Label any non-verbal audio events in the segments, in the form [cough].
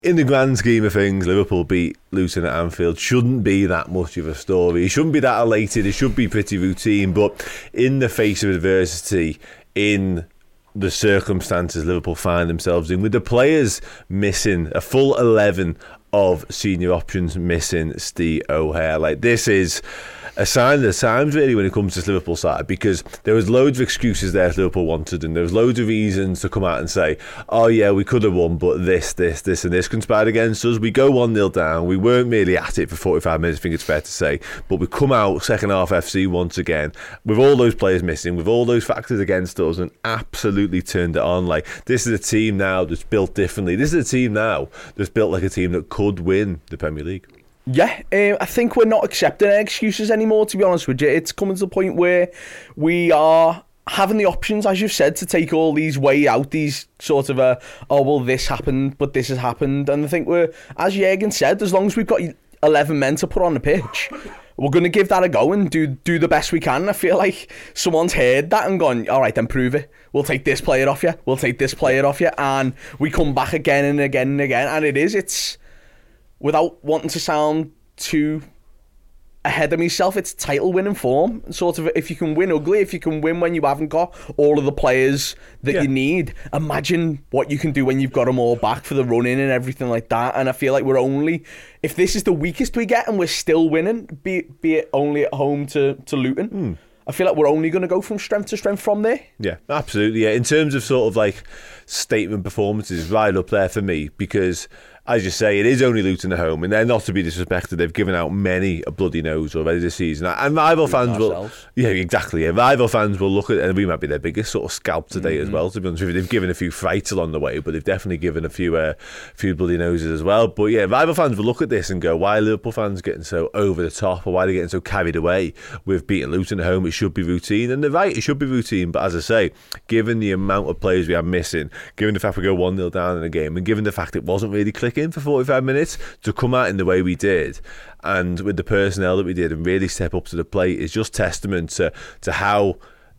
In the grand scheme of things, Liverpool beat Luton at Anfield shouldn't be that much of a story. It shouldn't be that elated. It should be pretty routine. But in the face of adversity, in the circumstances Liverpool find themselves in, with the players missing a full 11 of senior options missing Steve O'Hare, like this is a sign of the times really when it comes to this Liverpool side because there was loads of excuses there Liverpool wanted and there was loads of reasons to come out and say oh yeah we could have won but this this this and this conspired against us. We go 1-0 down. We weren't really at it for 45 minutes. I think it's fair to say but we come out second half FC once again with all those players missing with all those factors against us and absolutely turned it on. Like this is a team now that's built differently. This is a team now that's built like a team that could win the Premier League yeah, um, I think we're not accepting excuses anymore, to be honest with you. It's coming to the point where we are having the options, as you've said, to take all these way out, these sort of, uh, oh, well, this happened, but this has happened. And I think we're, as Jurgen said, as long as we've got 11 men to put on the pitch, we're going to give that a go and do do the best we can. I feel like someone's heard that and gone, all right, then prove it. We'll take this player off you. We'll take this player off you. And we come back again and again and again. And it is, it's without wanting to sound too ahead of myself, it's title winning form. Sort of, if you can win ugly, if you can win when you haven't got all of the players that Yeah. you need, imagine what you can do when you've got them all back for the run in and everything like that. And I feel like we're only, if this is the weakest we get and we're still winning, be, be it only at home to, to Luton. Hmm. I feel like we're only going to go from strength to strength from there. Yeah, absolutely. Yeah, in terms of sort of like statement performances, right up there for me because. As you say, it is only Luton at home, and they're not to be disrespected. They've given out many a bloody nose already this season, and rival fans will, yeah, exactly. Yeah, rival fans will look at, and we might be their biggest sort of scalp today Mm-hmm. as well. To be honest with you, they've given a few fights along the way, but they've definitely given a few, uh, few bloody noses as well. But yeah, rival fans will look at this and go, "Why are Liverpool fans getting so over the top, or why are they getting so carried away with beating Luton at home? It should be routine." And they're right, it should be routine. But as I say, given the amount of players we are missing, given the fact we go one 0 down in a game, and given the fact it wasn't really clicking for forty five minutes to come out in the way we did, and with the personnel that we did, and really step up to the plate is just testament to to how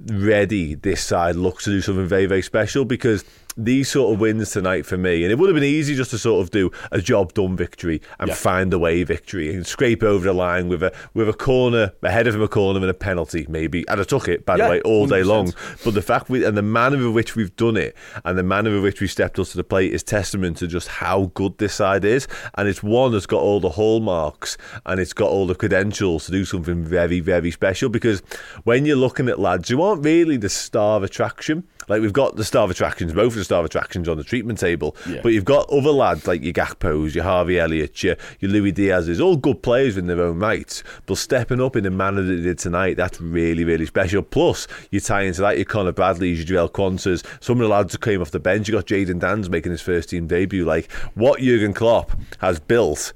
ready this side looks to do something very, very special because these sort of wins tonight for me, and it would have been easy just to sort of do a job done victory and Yeah. find the way victory and scrape over the line with a with a corner ahead of him a corner and a penalty maybe. And I took it by Yeah, the way all day 100%. long. But the fact we and the manner in which we've done it and the manner in which we stepped up to the plate is testament to just how good this side is. And it's one that's got all the hallmarks and it's got all the credentials to do something very, very special. Because when you're looking at lads who aren't really the star of attraction, like we've got the star of attractions, both of the star of attractions on the treatment table, Yeah. but you've got other lads like your Gakpos, your Harvey Elliott, your, your Luis Diaz's, all good players in their own right, but stepping up in the manner that they did tonight, that's really, really special. Plus, you tie into that your Conor Bradley's, your Jarell Quansah, some of the lads who came off the bench. You got Jayden Danns making his first team debut. Like what Jurgen Klopp has built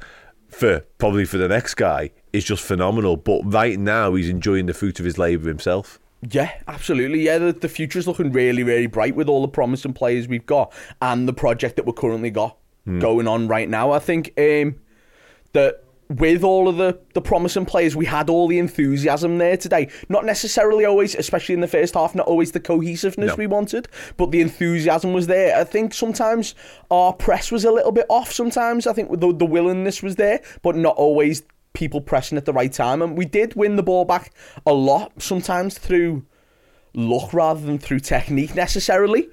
for probably for the next guy is just phenomenal. But right now, he's enjoying the fruit of his labour himself. Yeah, absolutely. Yeah, the, the future's looking really, really bright with all the promising players we've got and the project that we're currently got going on right now. I think um, that with all of the, the promising players, we had all the enthusiasm there today. Not necessarily always, especially in the first half, not always the cohesiveness No. we wanted, but the enthusiasm was there. I think sometimes our press was a little bit off. Sometimes I think the, the willingness was there, but not always people pressing at the right time. And we did win the ball back a lot, sometimes through luck rather than through technique necessarily.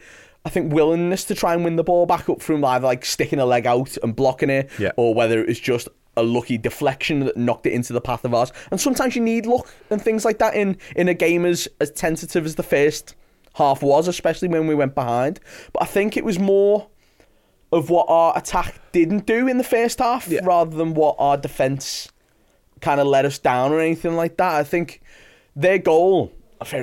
I think willingness to try and win the ball back up from either like sticking a leg out and blocking it, Yeah. or whether it was just a lucky deflection that knocked it into the path of ours. And sometimes you need luck and things like that in in a game as as tentative as the first half was, especially when we went behind. But I think it was more of what our attack didn't do in the first half, Yeah. rather than what our defence kind of let us down or anything like that. I think their goal.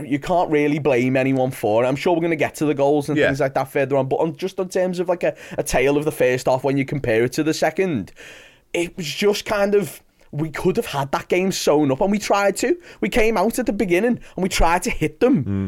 You can't really blame anyone for it. I'm sure we're going to get to the goals and Yeah. things like that further on, but on, just in terms of like a, a tale of the first half, when you compare it to the second, it was just kind of we could have had that game sewn up, and we tried to. We came out at the beginning and we tried to hit them. Hmm.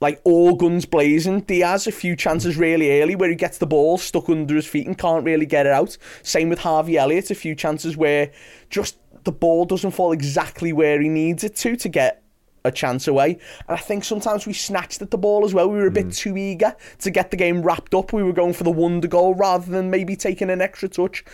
Like all guns blazing. Diaz, a few chances really early where he gets the ball stuck under his feet and can't really get it out. Same with Harvey Elliott, a few chances where just the ball doesn't fall exactly where he needs it to to get a chance away. And I think sometimes we snatched at the ball as well. We were a bit mm. too eager to get the game wrapped up. We were going for the wonder goal rather than maybe taking an extra touch,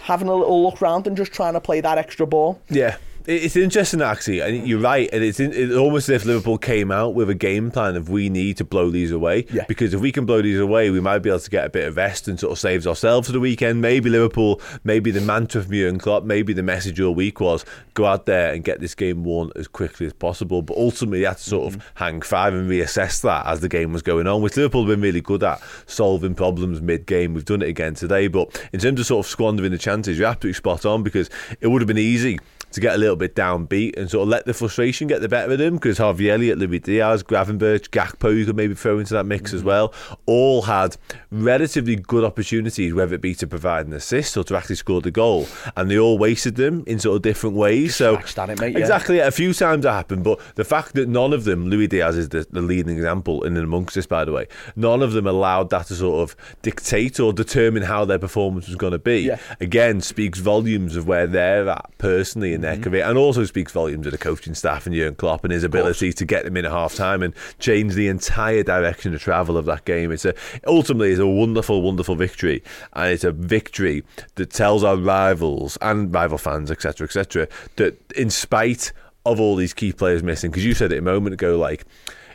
having a little look round and just trying to play that extra ball. Yeah, It- It's interesting, actually, and you're right. And it's, in, it's almost as if Liverpool came out with a game plan of we need to blow these away. Yeah. Because if we can blow these away, we might be able to get a bit of rest and sort of saves ourselves for the weekend. Maybe Liverpool, maybe the mantra from Jurgen Klopp, maybe the message all week was go out there and get this game won as quickly as possible. But ultimately, you had to sort of mm-hmm. hang five and reassess that as the game was going on, which Liverpool have been really good at solving problems mid game. We've done it again today. But in terms of sort of squandering the chances, you're absolutely spot on because it would have been easy to get a little bit downbeat and sort of let the frustration get the better of him because Harvey Elliott, Luis Diaz, Gravenberch, Gakpo, you could maybe throw into that mix as well, all had relatively good opportunities, whether it be to provide an assist or to actually score the goal, and they all wasted them in sort of different ways. So scratched it, mate, yeah. exactly, a few times that happened, but the fact that none of them, Luis Diaz is the, the leading example in and amongst this, by the way, none of them allowed that to sort of dictate or determine how their performance was going to be. Yeah. Again, speaks volumes of where they're at personally in their Mm-hmm. career, and also speaks volumes of the coaching staff and Jurgen Klopp and his ability to get them in at half time and change the entire direction of travel of that game. It's a ultimately it's a wonderful, wonderful victory, and it's a victory that tells our rivals and rival fans, etc., etc., that in spite of all these key players missing, because you said it a moment ago, like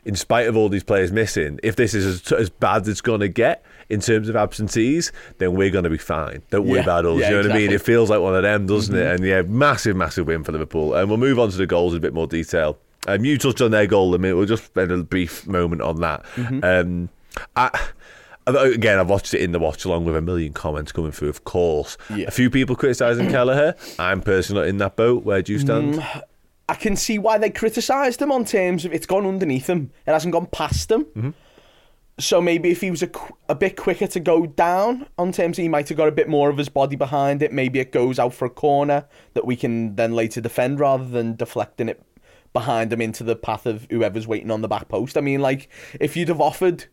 in spite of all these players missing, if this is as, as bad as it's going to get in terms of absentees, then we're going to be fine. Don't worry Yeah, about us. yeah, you know what I mean? It feels like one of them, doesn't it? And yeah, massive, massive win for Liverpool. And we'll move on to the goals in a bit more detail. Um, you touched on their goal a minute. We'll just spend a brief moment on that. Um, I, Again, I've watched it in the watch along with a million comments coming through, of course. Yeah. A few people criticising Kelleher. I'm personally not in that boat. Where do you stand? I can see why they criticised him on terms of it's gone underneath him. It hasn't gone past him. Mm-hmm. So maybe if he was a, a bit quicker to go down on terms, he might have got a bit more of his body behind it. Maybe it goes out for a corner that we can then later defend rather than deflecting it behind him into the path of whoever's waiting on the back post. I mean, like if you'd have offered,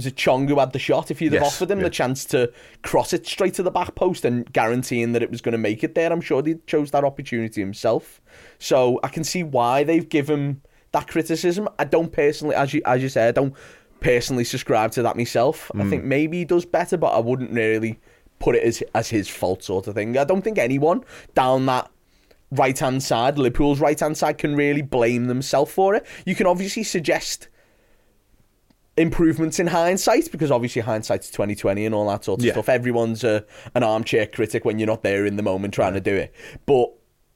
was it Chong who had the shot? If you'd have Yes, offered him yeah. the chance to cross it straight to the back post and guaranteeing that it was going to make it there, I'm sure he chose that opportunity himself. So I can see why they've given that criticism. I don't personally, as you as you said, I don't personally subscribe to that myself. I hmm. think maybe he does better, but I wouldn't really put it as as his fault sort of thing. I don't think anyone down that right hand side, Liverpool's right hand side, can really blame themselves for it. You can obviously suggest improvements in hindsight because obviously hindsight's 2020 and all that sort of Yeah. stuff. Everyone's a, an armchair critic when you're not there in the moment trying to do it. But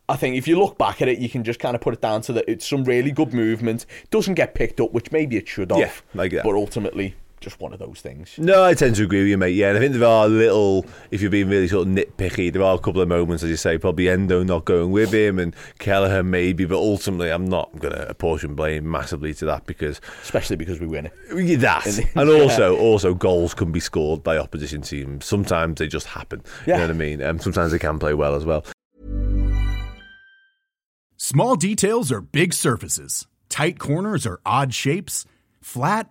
I think if you look back at it, you can just kind of put it down to that it's some really good movement. Doesn't get picked up, which maybe it should have. Yeah, like that. But ultimately, just one of those things. No, I tend to agree with you, mate. Yeah, and I think there are little, if you're being really sort of nitpicky, there are a couple of moments, as you say, probably Endo not going with him and Kelleher maybe, but ultimately I'm not going to apportion blame massively to that because Especially because we win it. Yeah, that [laughs] and also also goals can be scored by opposition teams. Sometimes they just happen. Yeah. You know what I mean? Um, sometimes they can play well as well. Small details are big surfaces. Tight corners are odd shapes. Flat,